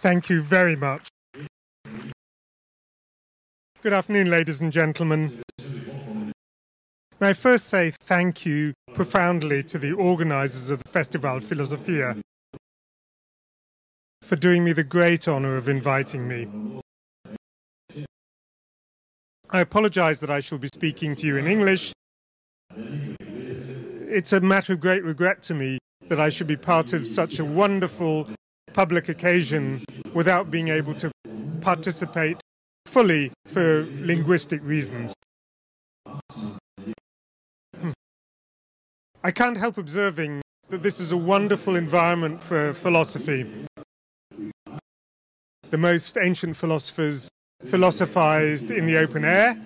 Thank you very much. Good afternoon, ladies and gentlemen. May I first say thank you profoundly to the organizers of the Festival Philosophia for doing me the great honor of inviting me. I apologize that I shall be speaking to you in English. It's a matter of great regret to me that I should be part of such a wonderful public occasion without being able to participate fully for linguistic reasons. I can't help observing that this is a wonderful environment for philosophy. The most ancient philosophers philosophized in the open air,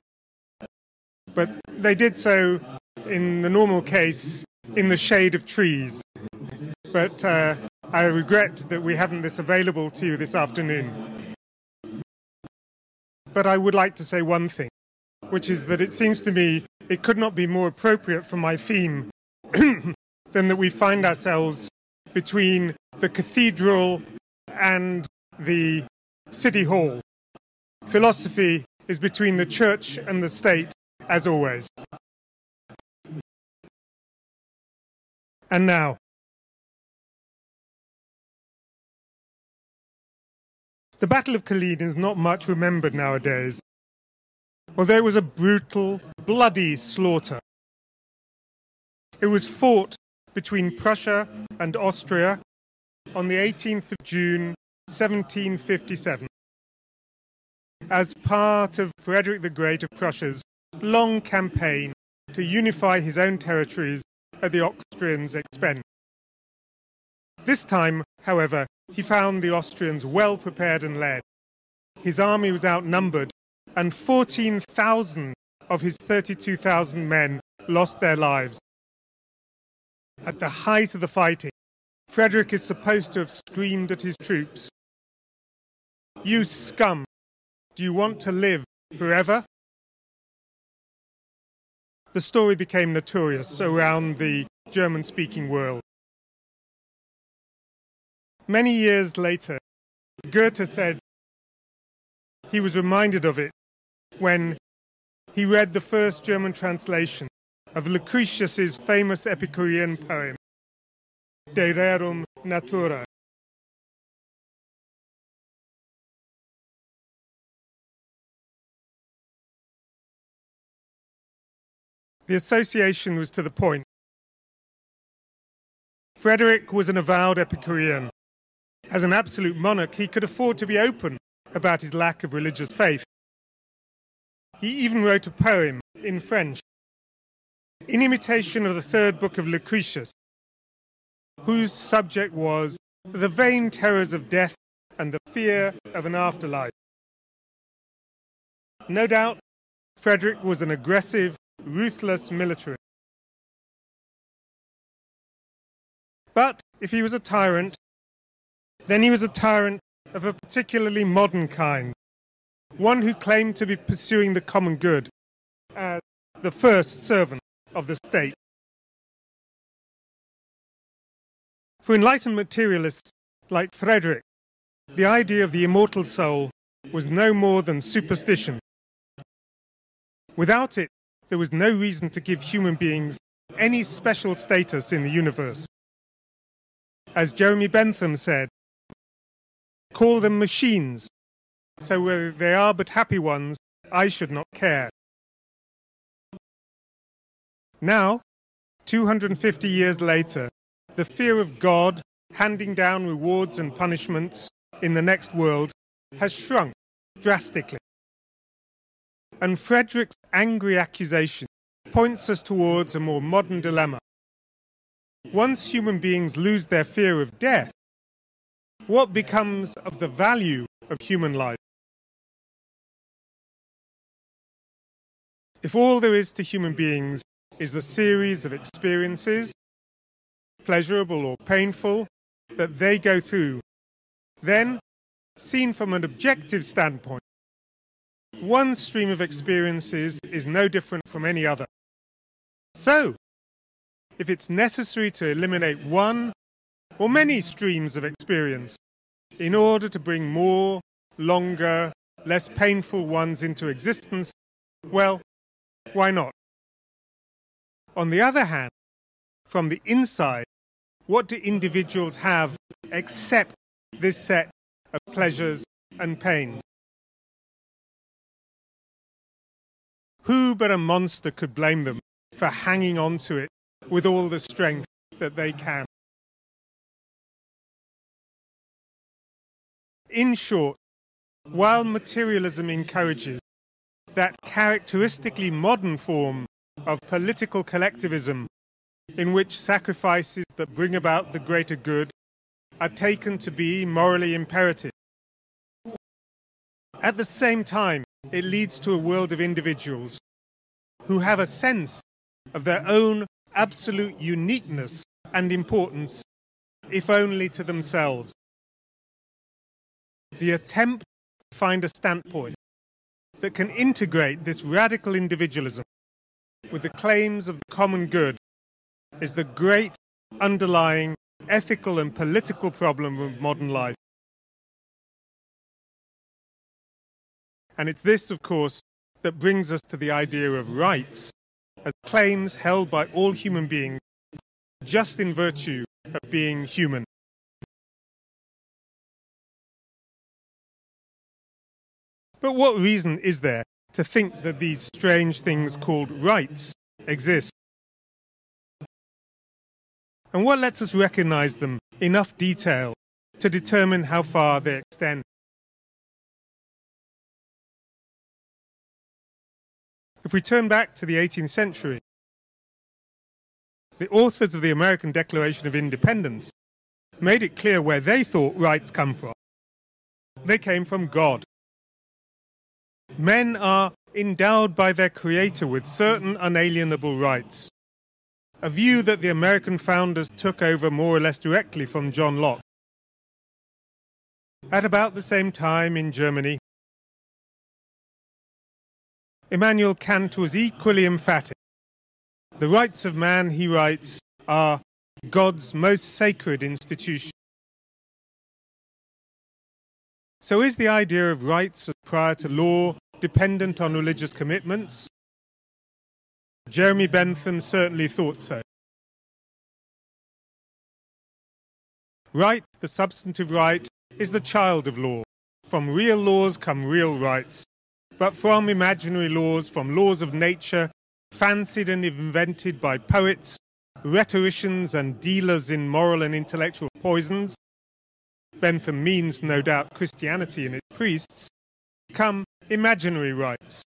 but they did so in the normal case in the shade of trees. But uh, I regret that we haven't this available to you this afternoon. But I would like to say one thing, which is that it seems to me it could not be more appropriate for my theme than that we find ourselves between the cathedral and the city hall. Philosophy is between the church and the state, as always. And now, the Battle of Kolin is not much remembered nowadays, although it was a brutal, bloody slaughter. It was fought between Prussia and Austria on the 18th of June 1757 as part of Frederick the Great of Prussia's long campaign to unify his own territories at the Austrians' expense. This time, however, he found the Austrians well prepared and led. His army was outnumbered, and 14,000 of his 32,000 men lost their lives. At the height of the fighting, Frederick is supposed to have screamed at his troops, You scum! Do you want to live forever? The story became notorious around the German speaking world. Many years later, Goethe said he was reminded of it when he read the first German translation of Lucretius's famous Epicurean poem, De Rerum Natura. The association was to the point. Frederick was an avowed Epicurean. As an absolute monarch, he could afford to be open about his lack of religious faith. He even wrote a poem in French in imitation of the third book of Lucretius, whose subject was the vain terrors of death and the fear of an afterlife. No doubt, Frederick was an aggressive, ruthless military. But if he was a tyrant, then he was a tyrant of a particularly modern kind, one who claimed to be pursuing the common good as the first servant of the state. For enlightened materialists like Frederick, the idea of the immortal soul was no more than superstition. Without it, there was no reason to give human beings any special status in the universe. As Jeremy Bentham said, call them machines, so whether they are but happy ones, I should not care. Now, 250 years later, the fear of God handing down rewards and punishments in the next world has shrunk drastically. And Frederick's angry accusation points us towards a more modern dilemma. Once human beings lose their fear of death, what becomes of the value of human life? If all there is to human beings is the series of experiences, pleasurable or painful, that they go through, then, seen from an objective standpoint, one stream of experiences is no different from any other. So, if it's necessary to eliminate one or many streams of experience in order to bring more, longer, less painful ones into existence, well, why not? On the other hand, from the inside, what do individuals have except this set of pleasures and pains? Who but a monster could blame them for hanging on to it with all the strength that they can? In short, while materialism encourages that characteristically modern form of political collectivism in which sacrifices that bring about the greater good are taken to be morally imperative. At the same time, it leads to a world of individuals who have a sense of their own absolute uniqueness and importance, if only to themselves. The attempt to find a standpoint that can integrate this radical individualism with the claims of the common good is the great underlying ethical and political problem of modern life. And it's this, of course, that brings us to the idea of rights as claims held by all human beings just in virtue of being human. But what reason is there to think that these strange things called rights exist? And what lets us recognize them enough detail to determine how far they extend? If we turn back to the 18th century, the authors of the American Declaration of Independence made it clear where they thought rights come from. They came from God. Men are endowed by their Creator with certain unalienable rights, a view that the American founders took over more or less directly from John Locke. At about the same time in Germany, Immanuel Kant was equally emphatic. The rights of man, he writes, are God's most sacred institution. So is the idea of rights prior to law dependent on religious commitments? Jeremy Bentham certainly thought so. Right, the substantive right, is the child of law. From real laws come real rights but from imaginary laws, from laws of nature, fancied and invented by poets, rhetoricians, and dealers in moral and intellectual poisons. Bentham means, no doubt, Christianity and its priests, come imaginary rights,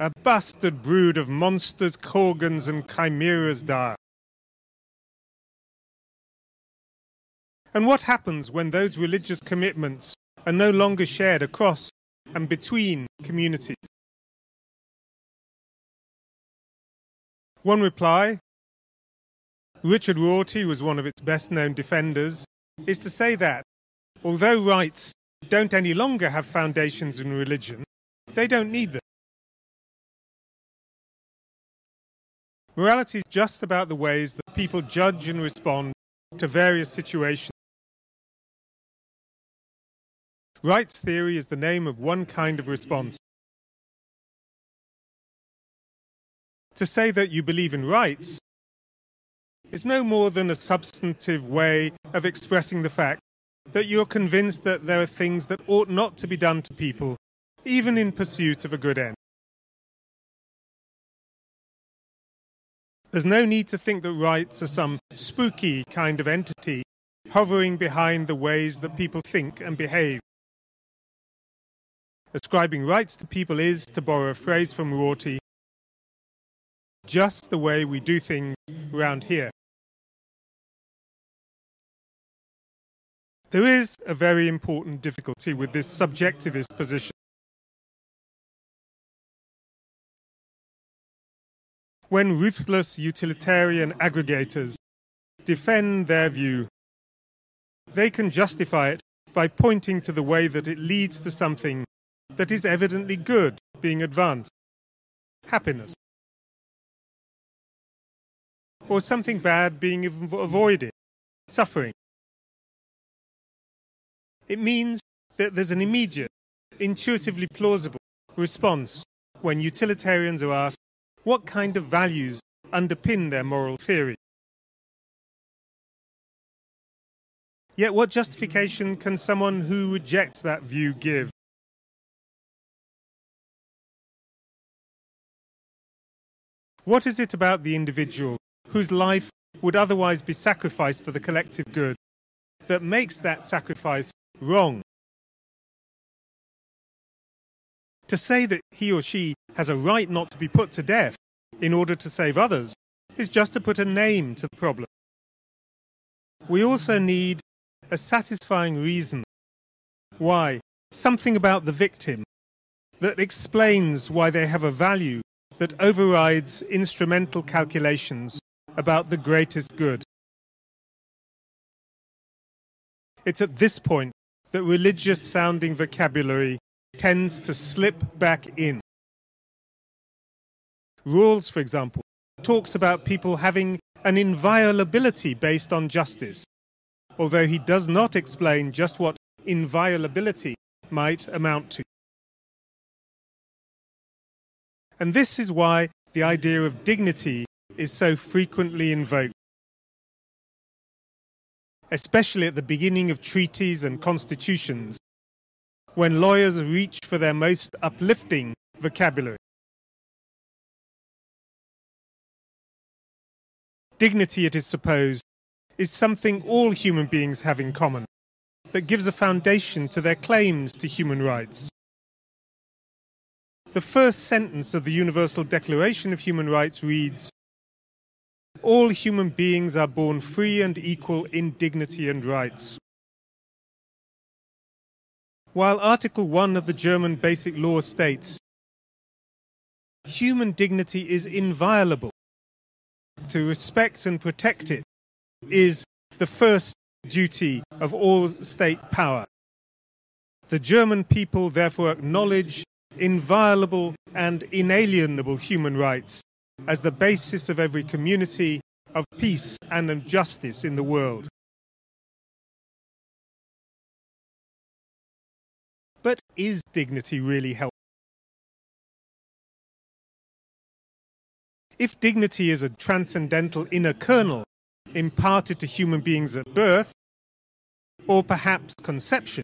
a bastard brood of monsters, gorgons, and chimeras dire. And what happens when those religious commitments are no longer shared across and between communities. One reply, Richard Rorty was one of its best known defenders, is to say that although rights don't any longer have foundations in religion, they don't need them. Morality is just about the ways that people judge and respond to various situations Rights theory is the name of one kind of response. To say that you believe in rights is no more than a substantive way of expressing the fact that you're convinced that there are things that ought not to be done to people, even in pursuit of a good end. There's no need to think that rights are some spooky kind of entity hovering behind the ways that people think and behave. Ascribing rights to people is, to borrow a phrase from Rorty, just the way we do things around here. There is a very important difficulty with this subjectivist position. When ruthless utilitarian aggregators defend their view, they can justify it by pointing to the way that it leads to something that is evidently good being advanced, happiness, or something bad being avoided, suffering. It means that there's an immediate, intuitively plausible response when utilitarians are asked what kind of values underpin their moral theory. Yet, what justification can someone who rejects that view give? What is it about the individual whose life would otherwise be sacrificed for the collective good that makes that sacrifice wrong? To say that he or she has a right not to be put to death in order to save others is just to put a name to the problem. We also need a satisfying reason why, something about the victim that explains why they have a value that overrides instrumental calculations about the greatest good. It's at this point that religious sounding vocabulary tends to slip back in. Rawls, for example, talks about people having an inviolability based on justice although he does not explain just what inviolability might amount to. And this is why the idea of dignity is so frequently invoked, especially at the beginning of treaties and constitutions, when lawyers reach for their most uplifting vocabulary. Dignity, it is supposed, is something all human beings have in common that gives a foundation to their claims to human rights. The first sentence of the Universal Declaration of Human Rights reads All human beings are born free and equal in dignity and rights. While Article 1 of the German Basic Law states human dignity is inviolable, to respect and protect it is the first duty of all state power. The German people therefore acknowledge inviolable and inalienable human rights as the basis of every community of peace and of justice in the world. But is dignity really helpful? If dignity is a transcendental inner kernel imparted to human beings at birth, or perhaps conception,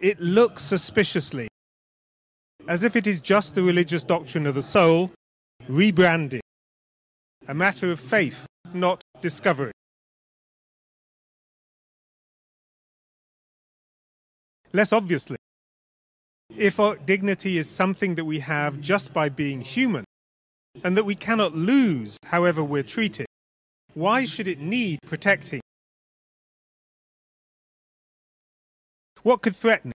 it looks suspiciously as if it is just the religious doctrine of the soul rebranded, a matter of faith, not discovery. Less obviously, if our dignity is something that we have just by being human, and that we cannot lose however we're treated, why should it need protecting? What could threaten it?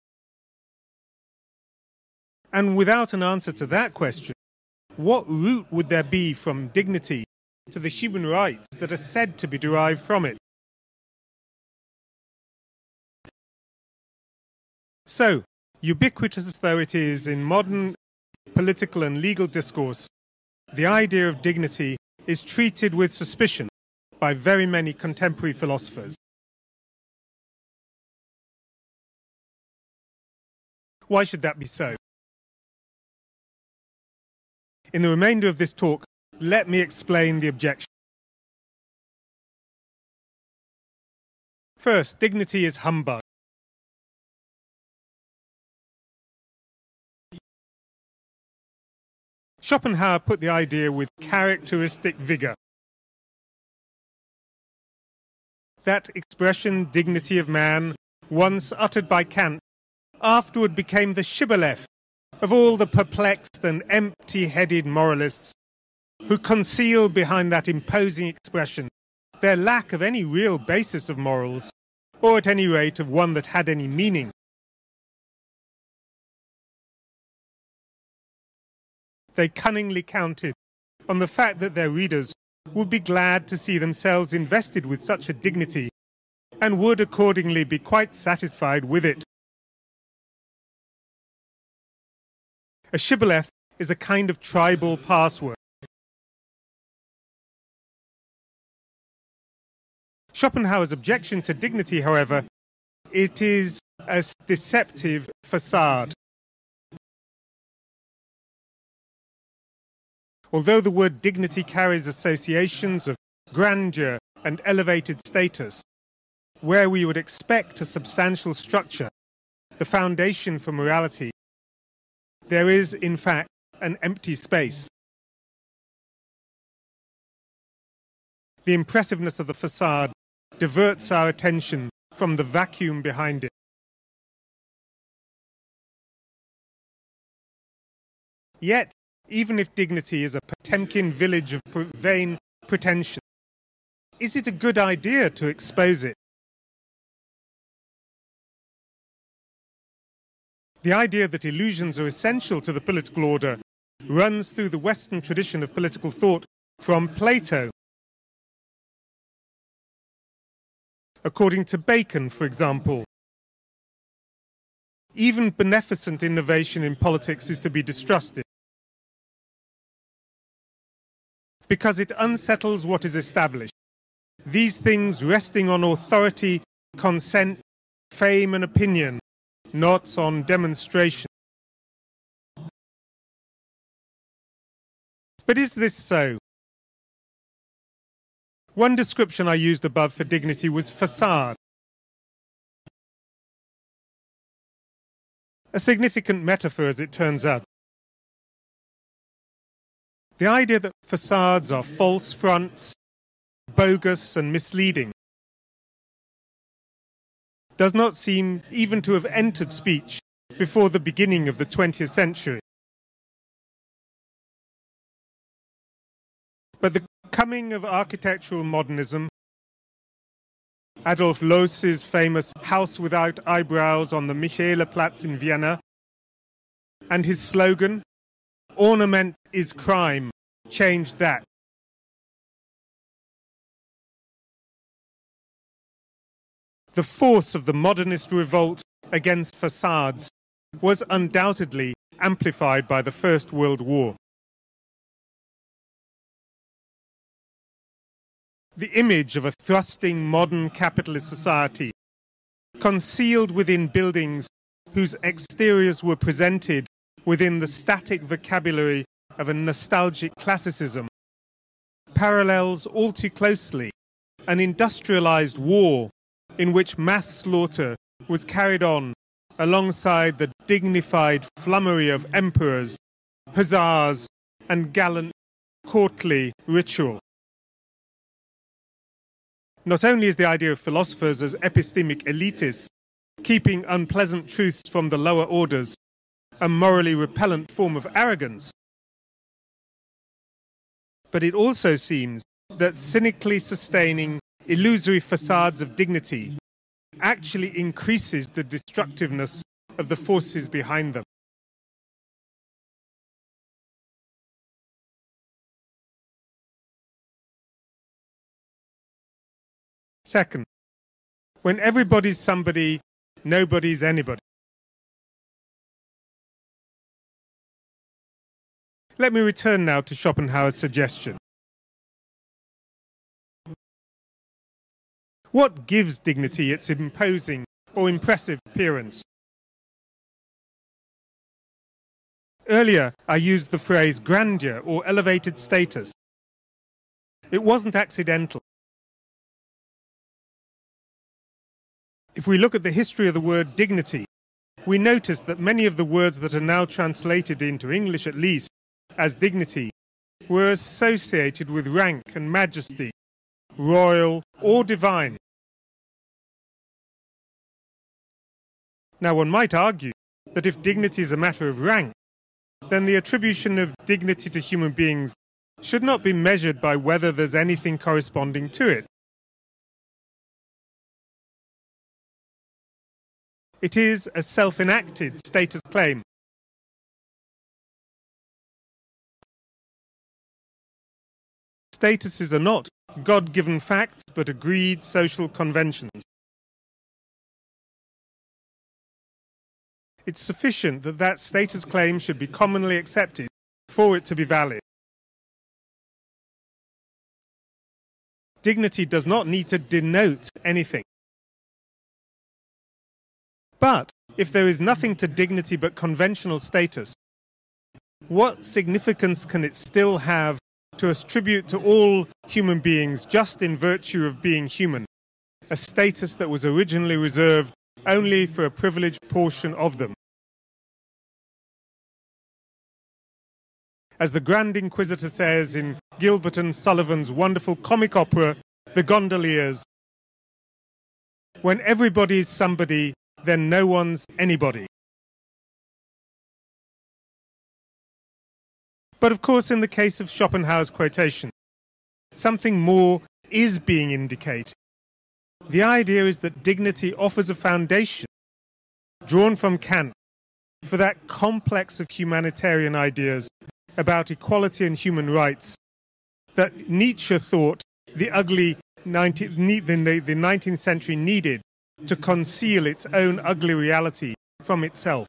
And without an answer to that question, what route would there be from dignity to the human rights that are said to be derived from it? So, ubiquitous as though it is in modern political and legal discourse, the idea of dignity is treated with suspicion by very many contemporary philosophers. Why should that be so? In the remainder of this talk, let me explain the objection. First, dignity is humbug. Schopenhauer put the idea with characteristic vigor. that expression, dignity of man, once uttered by Kant, afterward became the shibboleth of all the perplexed and empty headed moralists who conceal behind that imposing expression their lack of any real basis of morals, or at any rate of one that had any meaning. They cunningly counted on the fact that their readers would be glad to see themselves invested with such a dignity and would accordingly be quite satisfied with it. A shibboleth is a kind of tribal password. Schopenhauer's objection to dignity, however, it is a deceptive facade. Although the word dignity carries associations of grandeur and elevated status, where we would expect a substantial structure, the foundation for morality, there is, in fact, an empty space. The impressiveness of the facade diverts our attention from the vacuum behind it. Yet, even if dignity is a Potemkin village of vain pretension, is it a good idea to expose it? The idea that illusions are essential to the political order runs through the Western tradition of political thought from Plato. According to Bacon, for example, even beneficent innovation in politics is to be distrusted because it unsettles what is established. These things resting on authority, consent, fame, and opinion, not on demonstration. But is this so? One description I used above for dignity was facade. A significant metaphor, as it turns out. The idea that facades are false fronts, bogus, and misleading does not seem even to have entered speech before the beginning of the 20th century. But the coming of architectural modernism, Adolf Loos's famous House Without Eyebrows on the Michaelerplatz in Vienna, and his slogan, Ornament is crime, changed that. The force of the modernist revolt against facades was undoubtedly amplified by the First World War. The image of a thrusting modern capitalist society, concealed within buildings whose exteriors were presented within the static vocabulary of a nostalgic classicism, parallels all too closely an industrialized war in which mass slaughter was carried on alongside the dignified flummery of emperors, hussars, and gallant courtly ritual. Not only is the idea of philosophers as epistemic elitists, keeping unpleasant truths from the lower orders, a morally repellent form of arrogance, but it also seems that cynically sustaining illusory facades of dignity actually increases the destructiveness of the forces behind them. Second, when everybody's somebody, nobody's anybody. Let me return now to Schopenhauer's suggestion. What gives dignity its imposing or impressive appearance? Earlier, I used the phrase grandeur or elevated status. It wasn't accidental. If we look at the history of the word dignity, we notice that many of the words that are now translated into English at least as dignity were associated with rank and majesty, royal or divine. Now, one might argue that if dignity is a matter of rank, then the attribution of dignity to human beings should not be measured by whether there's anything corresponding to it. It is a self enacted status claim. Statuses are not God given facts but agreed social conventions. it's sufficient that that status claim should be commonly accepted for it to be valid. Dignity does not need to denote anything. But if there is nothing to dignity but conventional status, what significance can it still have to attribute to all human beings just in virtue of being human, a status that was originally reserved only for a privileged portion of them? As the Grand Inquisitor says in Gilbert and Sullivan's wonderful comic opera, The Gondoliers, when everybody's somebody, then no one's anybody. But of course, in the case of Schopenhauer's quotation, something more is being indicated. The idea is that dignity offers a foundation drawn from Kant for that complex of humanitarian ideas about equality and human rights that Nietzsche thought the ugly 19, the, the 19th century needed to conceal its own ugly reality from itself.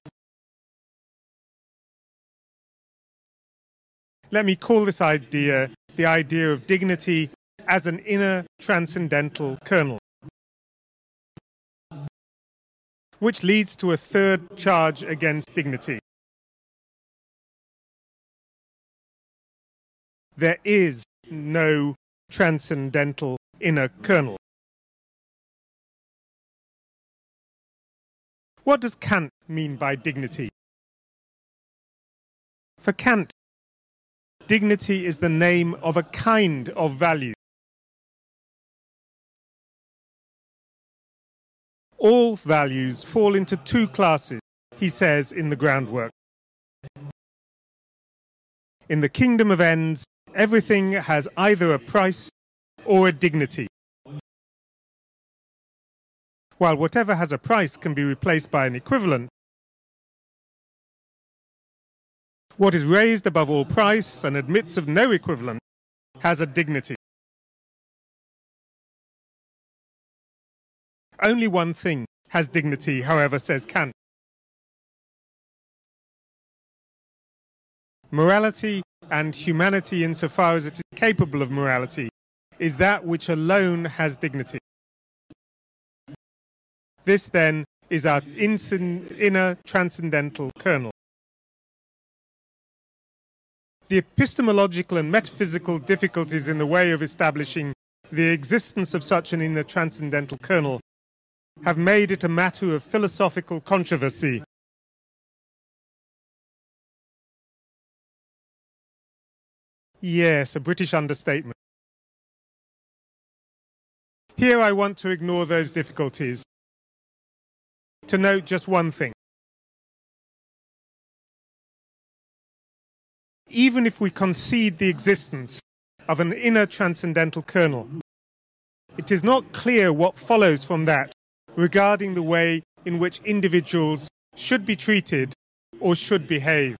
Let me call this idea the idea of dignity as an inner transcendental kernel. Which leads to a third charge against dignity. There is no transcendental inner kernel. What does Kant mean by dignity? For Kant, dignity is the name of a kind of value. All values fall into two classes, he says in the groundwork. In the kingdom of ends, everything has either a price or a dignity. While whatever has a price can be replaced by an equivalent, what is raised above all price and admits of no equivalent has a dignity. Only one thing has dignity, however, says Kant. Morality and humanity, insofar as it is capable of morality, is that which alone has dignity. This, then, is our inner transcendental kernel. The epistemological and metaphysical difficulties in the way of establishing the existence of such an inner transcendental kernel have made it a matter of philosophical controversy Yes, a British understatement. Here I want to ignore those difficulties to note just one thing. Even if we concede the existence of an inner transcendental kernel, it is not clear what follows from that regarding the way in which individuals should be treated or should behave.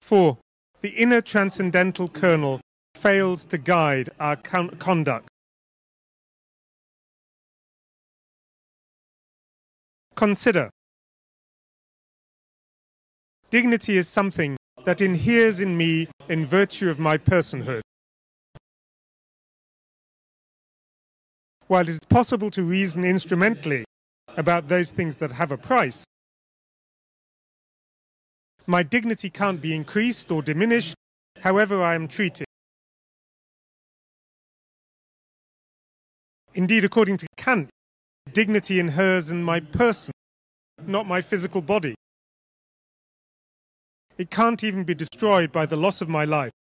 4. The inner transcendental kernel fails to guide our con- conduct. Consider. Dignity is something that inheres in me in virtue of my personhood. While it is possible to reason instrumentally about those things that have a price, my dignity can't be increased or diminished, however I am treated. Indeed, according to Kant, dignity inheres in my person, not my physical body. It can't even be destroyed by the loss of my life.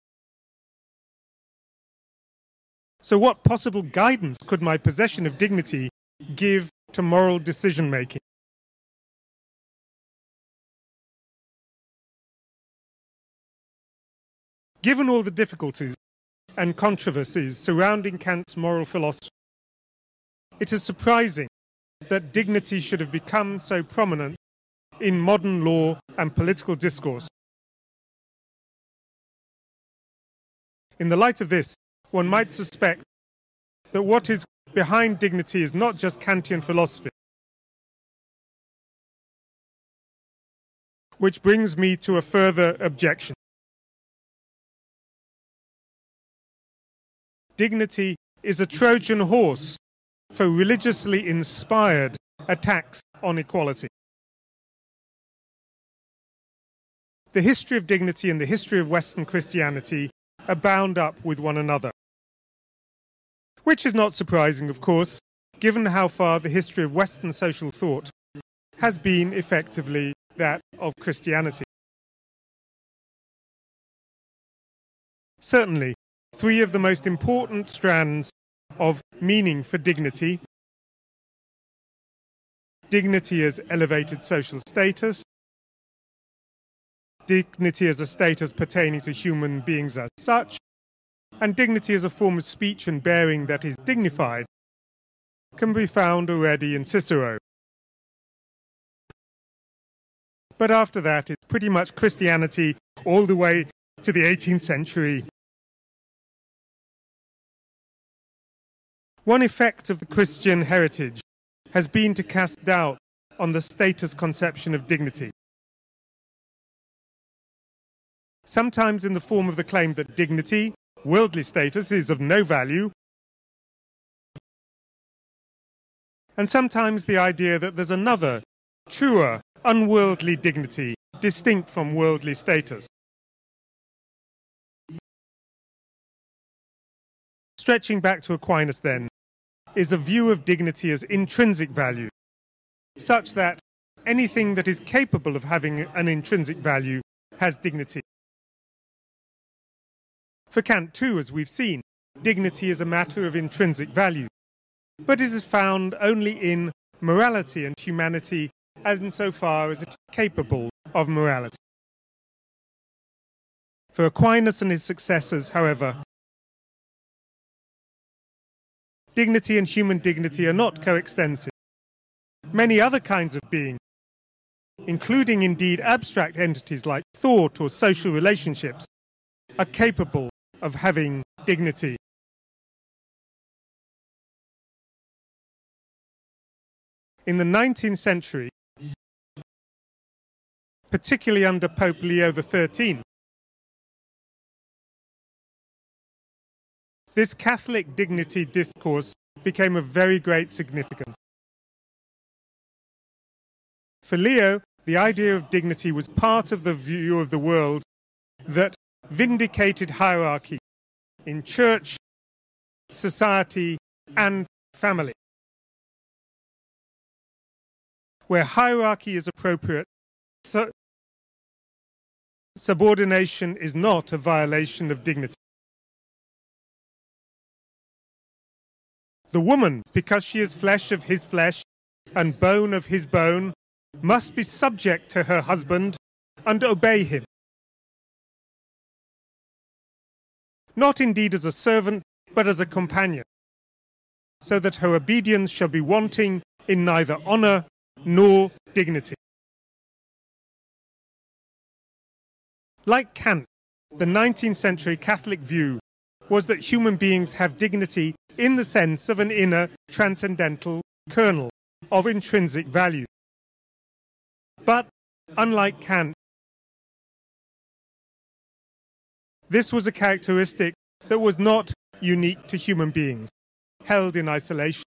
So, what possible guidance could my possession of dignity give to moral decision making? Given all the difficulties and controversies surrounding Kant's moral philosophy, it is surprising that dignity should have become so prominent in modern law and political discourse. In the light of this, one might suspect that what is behind dignity is not just Kantian philosophy. Which brings me to a further objection. dignity is a Trojan horse for religiously inspired attacks on equality. The history of dignity and the history of Western Christianity are bound up with one another. Which is not surprising, of course, given how far the history of Western social thought has been effectively that of Christianity. Certainly, three of the most important strands of meaning for dignity dignity as elevated social status, dignity as a status pertaining to human beings as such, and dignity as a form of speech and bearing that is dignified, can be found already in Cicero. But after that, it's pretty much Christianity all the way to the 18th century. One effect of the Christian heritage has been to cast doubt on the status conception of dignity. Sometimes in the form of the claim that dignity, worldly status, is of no value, and sometimes the idea that there's another, truer, unworldly dignity distinct from worldly status. Stretching back to Aquinas, then, is a view of dignity as intrinsic value, such that anything that is capable of having an intrinsic value has dignity. For Kant, too, as we've seen, dignity is a matter of intrinsic value, but it is found only in morality and humanity as insofar as it is capable of morality. For Aquinas and his successors, however, dignity and human dignity are not coextensive. Many other kinds of being, including indeed abstract entities like thought or social relationships, are capable of having dignity. In the 19th century, particularly under Pope Leo XIII, This Catholic dignity discourse became of very great significance. For Leo, the idea of dignity was part of the view of the world that vindicated hierarchy in church, society, and family. Where hierarchy is appropriate, su subordination is not a violation of dignity. The woman, because she is flesh of his flesh and bone of his bone, must be subject to her husband and obey him. Not indeed as a servant, but as a companion, so that her obedience shall be wanting in neither honour nor dignity. Like Kant, the 19th century Catholic view was that human beings have dignity in the sense of an inner transcendental kernel of intrinsic value. But, unlike Kant, this was a characteristic that was not unique to human beings, held in isolation,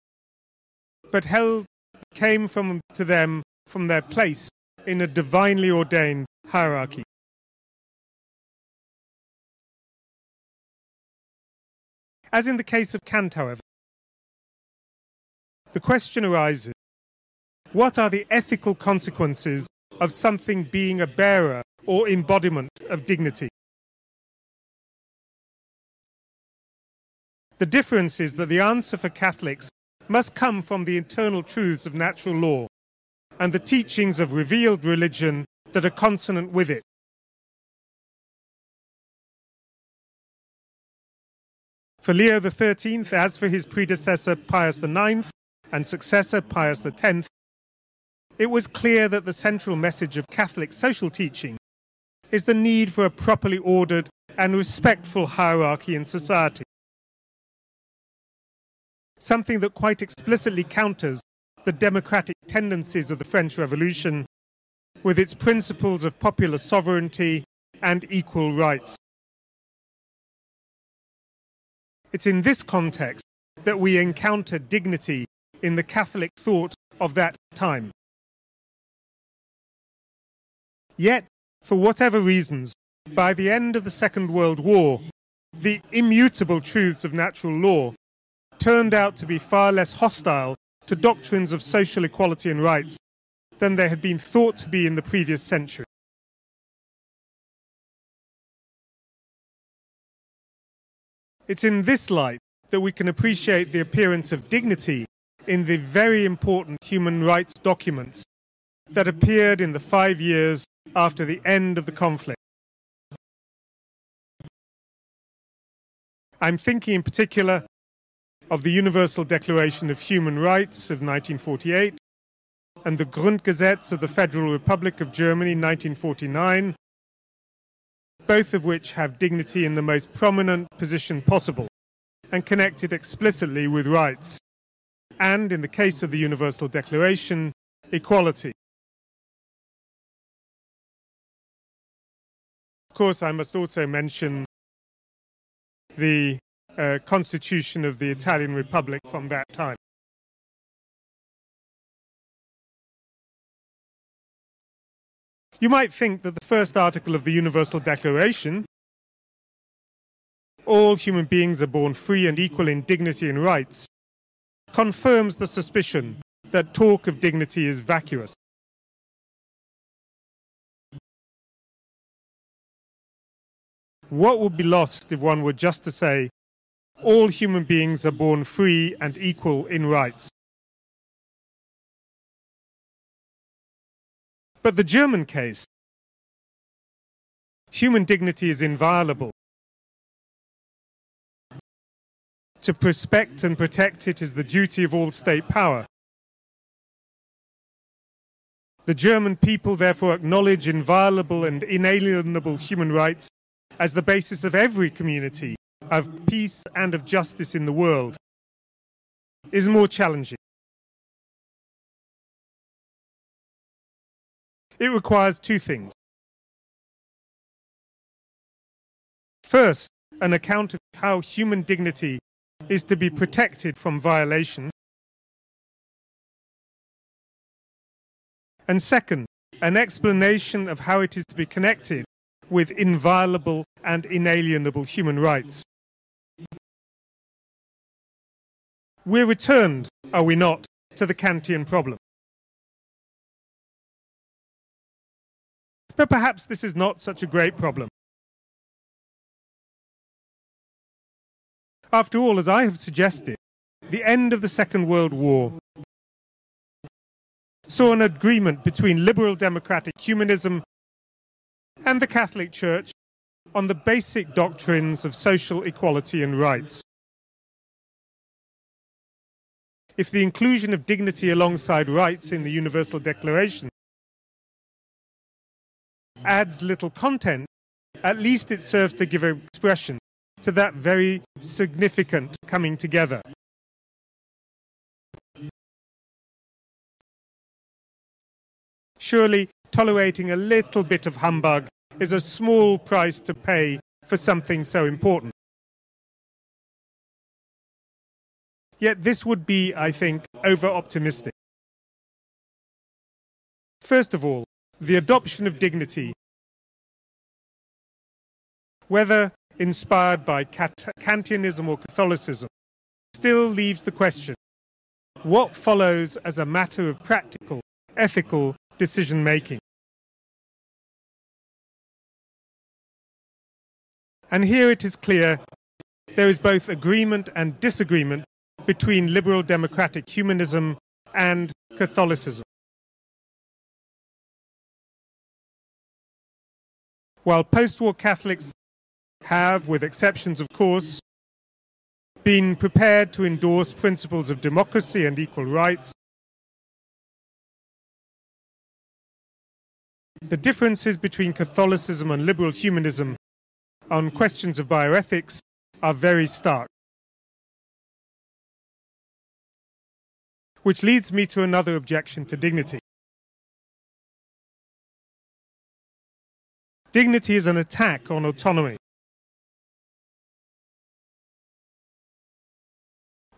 but held came from to them from their place in a divinely ordained hierarchy. As in the case of Kant, however, the question arises what are the ethical consequences of something being a bearer or embodiment of dignity? The difference is that the answer for Catholics must come from the internal truths of natural law and the teachings of revealed religion that are consonant with it. For Leo XIII, as for his predecessor Pius IX and successor Pius X, it was clear that the central message of Catholic social teaching is the need for a properly ordered and respectful hierarchy in society. Something that quite explicitly counters the democratic tendencies of the French Revolution with its principles of popular sovereignty and equal rights. It's in this context that we encounter dignity in the Catholic thought of that time. Yet, for whatever reasons, by the end of the Second World War, the immutable truths of natural law turned out to be far less hostile to doctrines of social equality and rights than they had been thought to be in the previous century. It's in this light that we can appreciate the appearance of dignity in the very important human rights documents that appeared in the five years after the end of the conflict. I'm thinking in particular of the Universal Declaration of Human Rights of 1948 and the Grundgesetz of the Federal Republic of Germany 1949, both of which have dignity in the most prominent position possible and connected explicitly with rights, and in the case of the Universal Declaration, equality. Of course, I must also mention the uh, constitution of the Italian Republic from that time. You might think that the first article of the Universal Declaration, all human beings are born free and equal in dignity and rights, confirms the suspicion that talk of dignity is vacuous. What would be lost if one were just to say, all human beings are born free and equal in rights? But the German case, human dignity is inviolable. To prospect and protect it is the duty of all state power. The German people therefore acknowledge inviolable and inalienable human rights as the basis of every community, of peace and of justice in the world, is more challenging. It requires two things. First, an account of how human dignity is to be protected from violation. And second, an explanation of how it is to be connected with inviolable and inalienable human rights. We're returned, are we not, to the Kantian problem. But perhaps this is not such a great problem. After all, as I have suggested, the end of the Second World War saw an agreement between liberal democratic humanism and the Catholic Church on the basic doctrines of social equality and rights. If the inclusion of dignity alongside rights in the Universal Declaration adds little content, at least it serves to give expression to that very significant coming together. Surely, tolerating a little bit of humbug is a small price to pay for something so important. Yet this would be, I think, over optimistic. First of all, the adoption of dignity, whether inspired by Kantianism or Catholicism, still leaves the question what follows as a matter of practical, ethical decision making? And here it is clear there is both agreement and disagreement between liberal democratic humanism and Catholicism. While post war Catholics have, with exceptions of course, been prepared to endorse principles of democracy and equal rights, the differences between Catholicism and liberal humanism on questions of bioethics are very stark. Which leads me to another objection to dignity. Dignity is an attack on autonomy.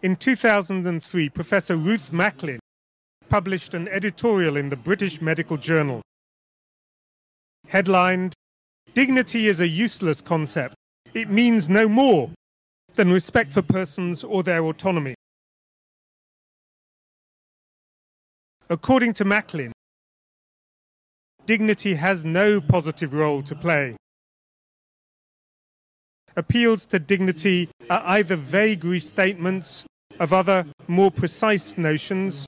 In 2003, Professor Ruth Macklin published an editorial in the British Medical Journal. Headlined, Dignity is a useless concept. It means no more than respect for persons or their autonomy. According to Macklin, dignity has no positive role to play. Appeals to dignity are either vague restatements of other, more precise notions,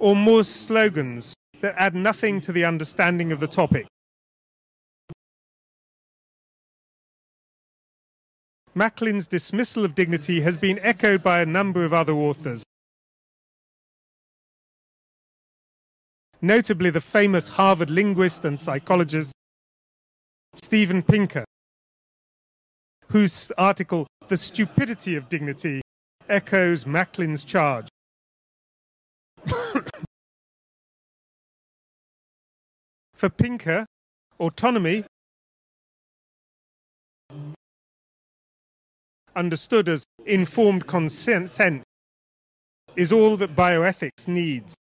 or more slogans that add nothing to the understanding of the topic. Macklin's dismissal of dignity has been echoed by a number of other authors. Notably, the famous Harvard linguist and psychologist Steven Pinker, whose article, The Stupidity of Dignity, echoes Macklin's charge. For Pinker, autonomy understood as informed consent is all that bioethics needs.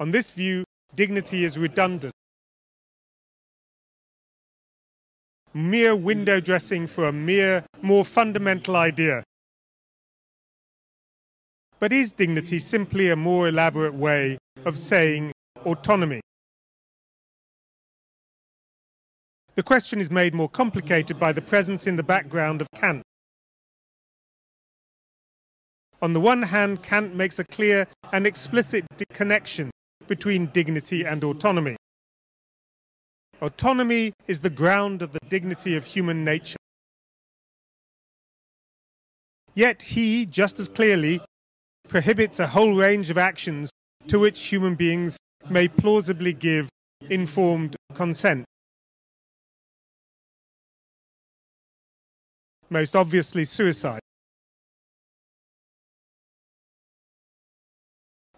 On this view, dignity is redundant. Mere window dressing for a mere, more fundamental idea. But is dignity simply a more elaborate way of saying autonomy? The question is made more complicated by the presence in the background of Kant. On the one hand, Kant makes a clear and explicit connection between dignity and autonomy. Autonomy is the ground of the dignity of human nature. Yet he, just as clearly, prohibits a whole range of actions to which human beings may plausibly give informed consent. most obviously suicide.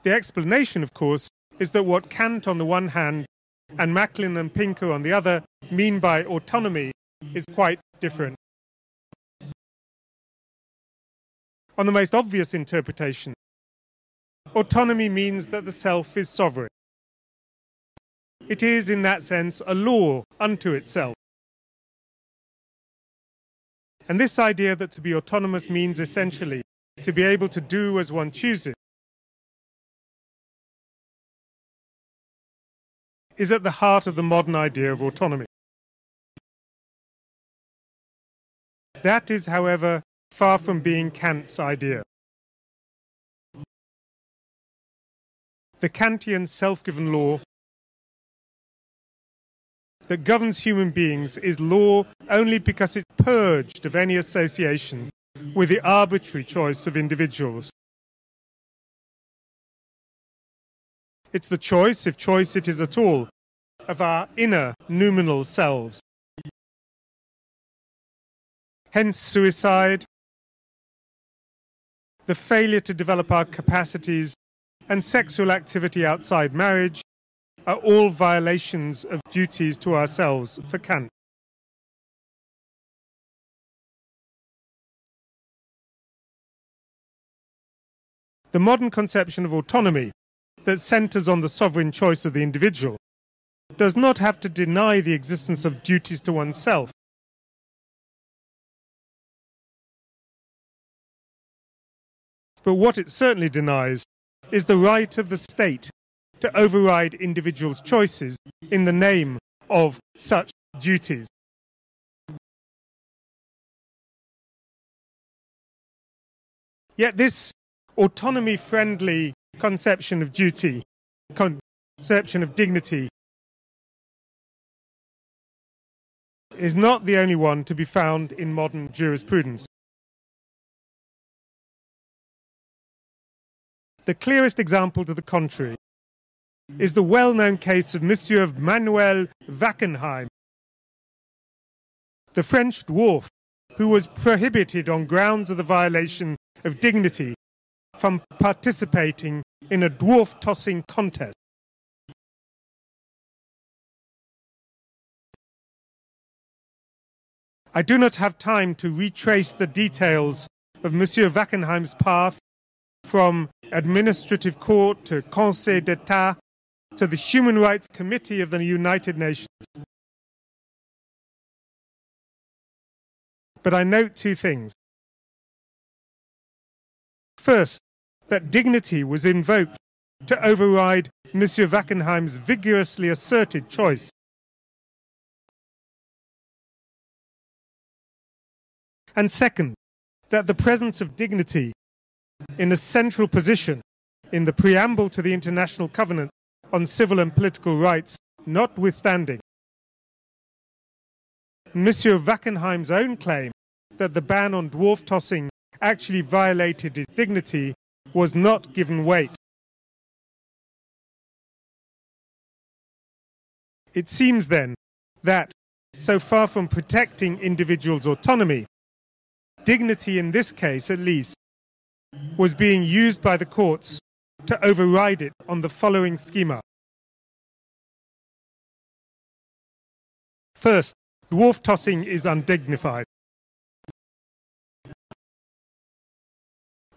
The explanation, of course, is that what Kant on the one hand and Macklin and Pinker on the other mean by autonomy is quite different. On the most obvious interpretation, autonomy means that the self is sovereign. It is, in that sense, a law unto itself. And this idea that to be autonomous means essentially to be able to do as one chooses is at the heart of the modern idea of autonomy. That is, however, far from being Kant's idea. The Kantian self given law that governs human beings is law only because it's purged of any association with the arbitrary choice of individuals. It's the choice, if choice it is at all, of our inner noumenal selves. Hence, suicide, the failure to develop our capacities, and sexual activity outside marriage are all violations of duties to ourselves for Kant. The modern conception of autonomy that centers on the sovereign choice of the individual does not have to deny the existence of duties to oneself. But what it certainly denies is the right of the state to override individuals' choices in the name of such duties. Yet this autonomy friendly conception of duty, conception of dignity, is not the only one to be found in modern jurisprudence. The clearest example to the contrary is the well-known case of Monsieur Manuel Wackenheim, the French dwarf who was prohibited on grounds of the violation of dignity from participating in a dwarf tossing contest. I do not have time to retrace the details of Monsieur Wackenheim's path from administrative court to Conseil d'Etat to the Human Rights Committee of the United Nations. But I note two things. First, that dignity was invoked to override Monsieur Wackenheim's vigorously asserted choice. And second, that the presence of dignity in a central position in the preamble to the International Covenant on Civil and Political Rights, notwithstanding, Monsieur Wackenheim's own claim that the ban on dwarf tossing actually violated his dignity was not given weight. It seems then that, so far from protecting individuals' autonomy, dignity in this case at least was being used by the courts to override it on the following schema. First, dwarf tossing is undignified.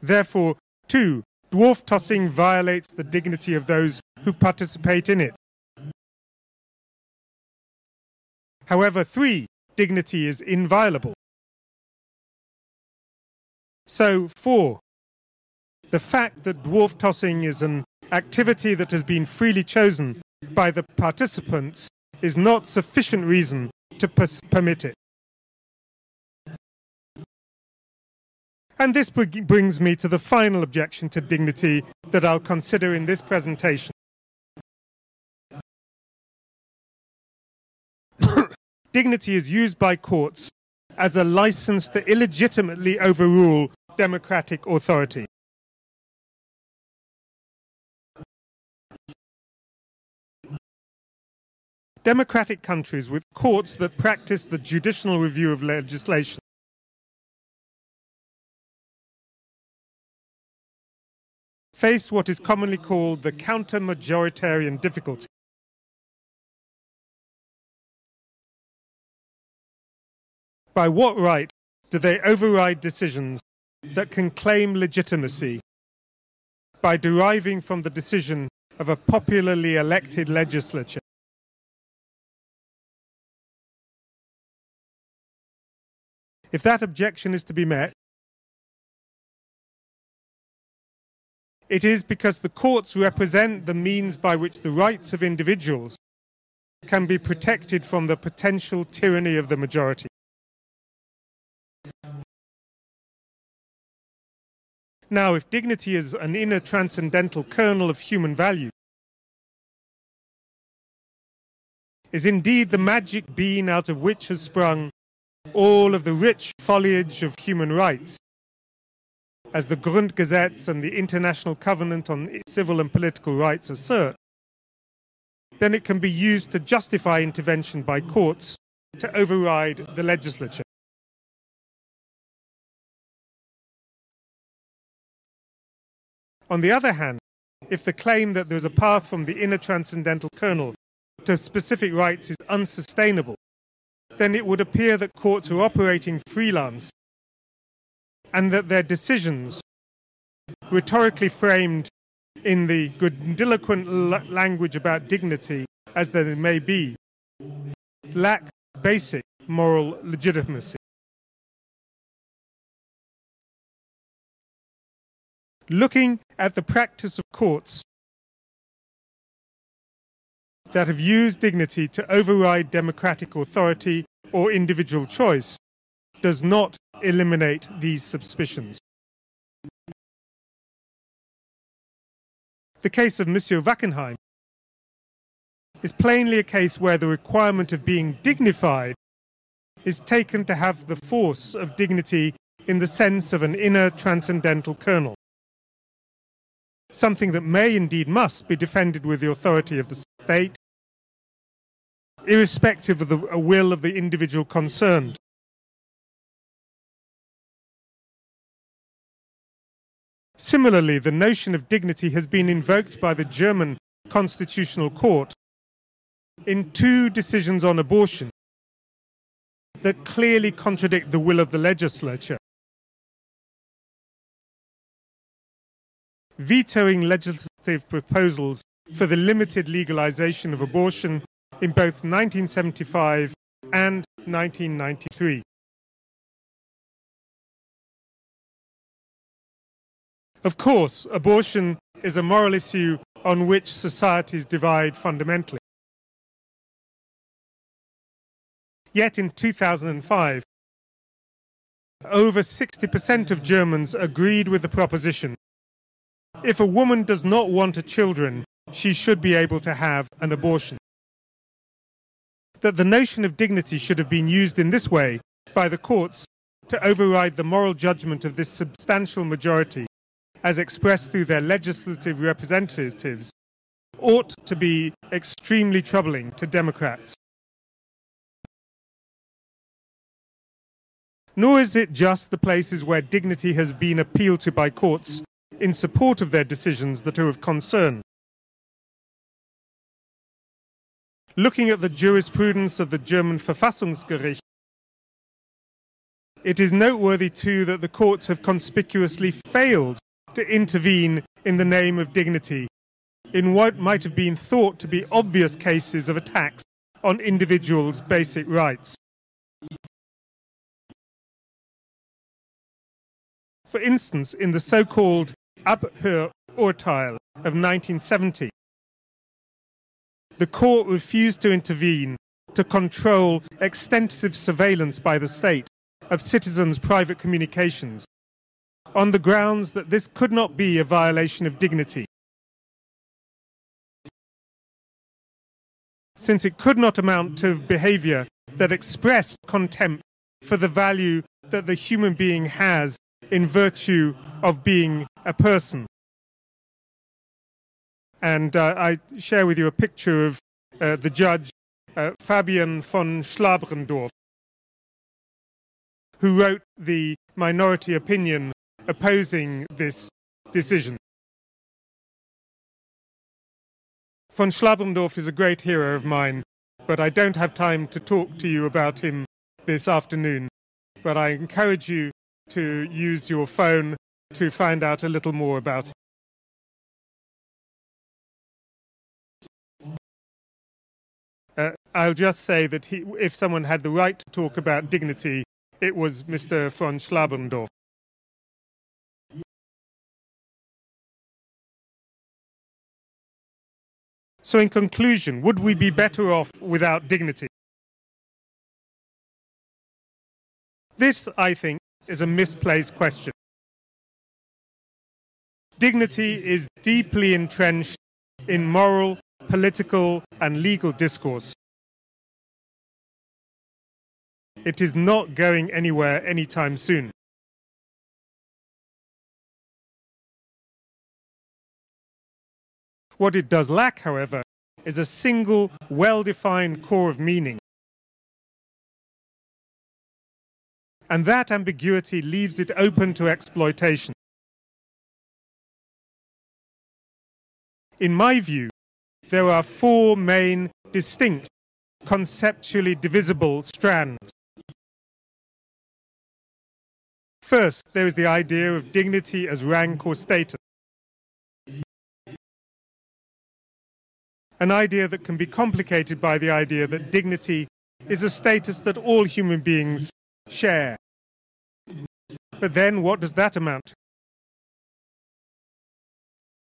Therefore, two, dwarf tossing violates the dignity of those who participate in it. However, three, dignity is inviolable. So, four, the fact that dwarf tossing is an activity that has been freely chosen by the participants is not sufficient reason to permit it. And this brings me to the final objection to dignity that I'll consider in this presentation. dignity is used by courts as a license to illegitimately overrule democratic authority. Democratic countries with courts that practice the judicial review of legislation face what is commonly called the counter-majoritarian difficulty. By what right do they override decisions that can claim legitimacy by deriving from the decision of a popularly elected legislature? If that objection is to be met, it is because the courts represent the means by which the rights of individuals can be protected from the potential tyranny of the majority. Now, if dignity is an inner transcendental kernel of human value, is indeed the magic bean out of which has sprung all of the rich foliage of human rights, as the Grundgesetz and the International Covenant on Civil and Political Rights assert, then it can be used to justify intervention by courts to override the legislature. On the other hand, if the claim that there is a path from the inner transcendental kernel to specific rights is unsustainable, then it would appear that courts are operating freelance and that their decisions, rhetorically framed in the grandiloquent language about dignity as they may be, lack basic moral legitimacy. Looking at the practice of courts that have used dignity to override democratic authority or individual choice does not eliminate these suspicions. The case of Monsieur Wackenheim is plainly a case where the requirement of being dignified is taken to have the force of dignity in the sense of an inner transcendental kernel. Something that may indeed must be defended with the authority of the state irrespective of the will of the individual concerned. Similarly, the notion of dignity has been invoked by the German Constitutional Court in two decisions on abortion, that clearly contradict the will of the legislature. Vetoing legislative proposals for the limited legalization of abortion in both 1975 and 1993. Of course, abortion is a moral issue on which societies divide fundamentally. Yet in 2005, over 60% of Germans agreed with the proposition if a woman does not want a children, she should be able to have an abortion. That the notion of dignity should have been used in this way by the courts to override the moral judgment of this substantial majority as expressed through their legislative representatives, ought to be extremely troubling to Democrats. Nor is it just the places where dignity has been appealed to by courts in support of their decisions that are of concern. Looking at the jurisprudence of the German Verfassungsgericht, it is noteworthy too that the courts have conspicuously failed to intervene in the name of dignity in what might have been thought to be obvious cases of attacks on individuals' basic rights. For instance, in the so called Abhörurteil of 1970, the court refused to intervene to control extensive surveillance by the state of citizens' private communications on the grounds that this could not be a violation of dignity. Since it could not amount to behavior that expressed contempt for the value that the human being has in virtue of being a person. And uh, I share with you a picture of uh, the judge, uh, Fabian von Schlabrendorff, who wrote the minority opinion opposing this decision. Von Schlabrendorff is a great hero of mine, but I don't have time to talk to you about him this afternoon. But I encourage you to use your phone to find out a little more about him. Uh, I'll just say that he, if someone had the right to talk about dignity, it was Mr. von Schlabrendorff. So, in conclusion, would we be better off without dignity? This, I think, is a misplaced question. Dignity is deeply entrenched in moral, political, and legal discourse. It is not going anywhere anytime soon. What it does lack, however, is a single, well defined core of meaning. And that ambiguity leaves it open to exploitation. In my view, there are four main, distinct, conceptually divisible strands. First, there is the idea of dignity as rank or status. An idea that can be complicated by the idea that dignity is a status that all human beings share. But then what does that amount to?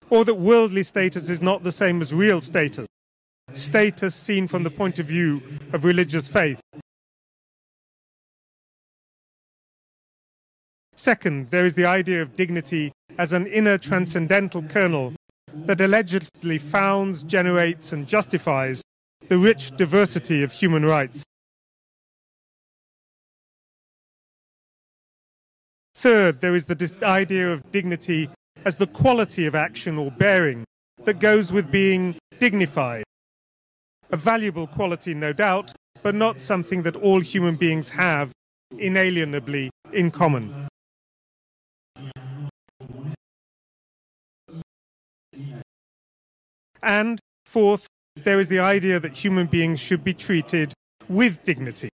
Or that worldly status is not the same as real status, status seen from the point of view of religious faith. Second, there is the idea of dignity as an inner transcendental kernel that allegedly founds, generates, and justifies the rich diversity of human rights. Third, there is the idea of dignity as the quality of action or bearing that goes with being dignified. A valuable quality, no doubt, but not something that all human beings have inalienably in common. And fourth, there is the idea that human beings should be treated with dignity.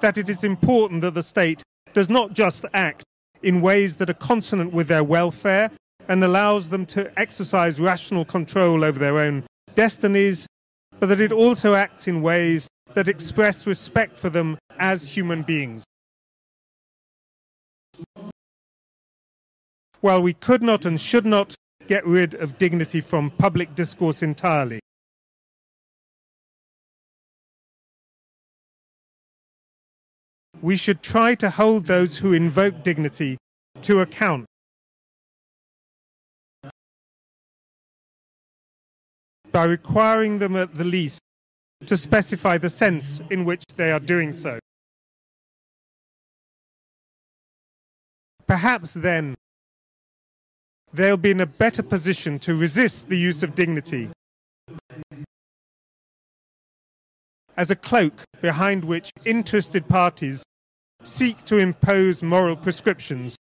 that it is important that the state does not just act in ways that are consonant with their welfare and allows them to exercise rational control over their own destinies, but that it also acts in ways that express respect for them as human beings. While we could not and should not get rid of dignity from public discourse entirely, we should try to hold those who invoke dignity to account. By requiring them at the least to specify the sense in which they are doing so. Perhaps then they'll be in a better position to resist the use of dignity as a cloak behind which interested parties seek to impose moral prescriptions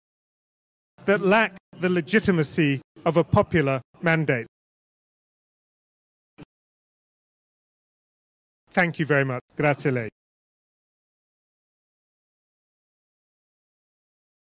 that lack the legitimacy of a popular mandate. Thank you very much. Grazie lei.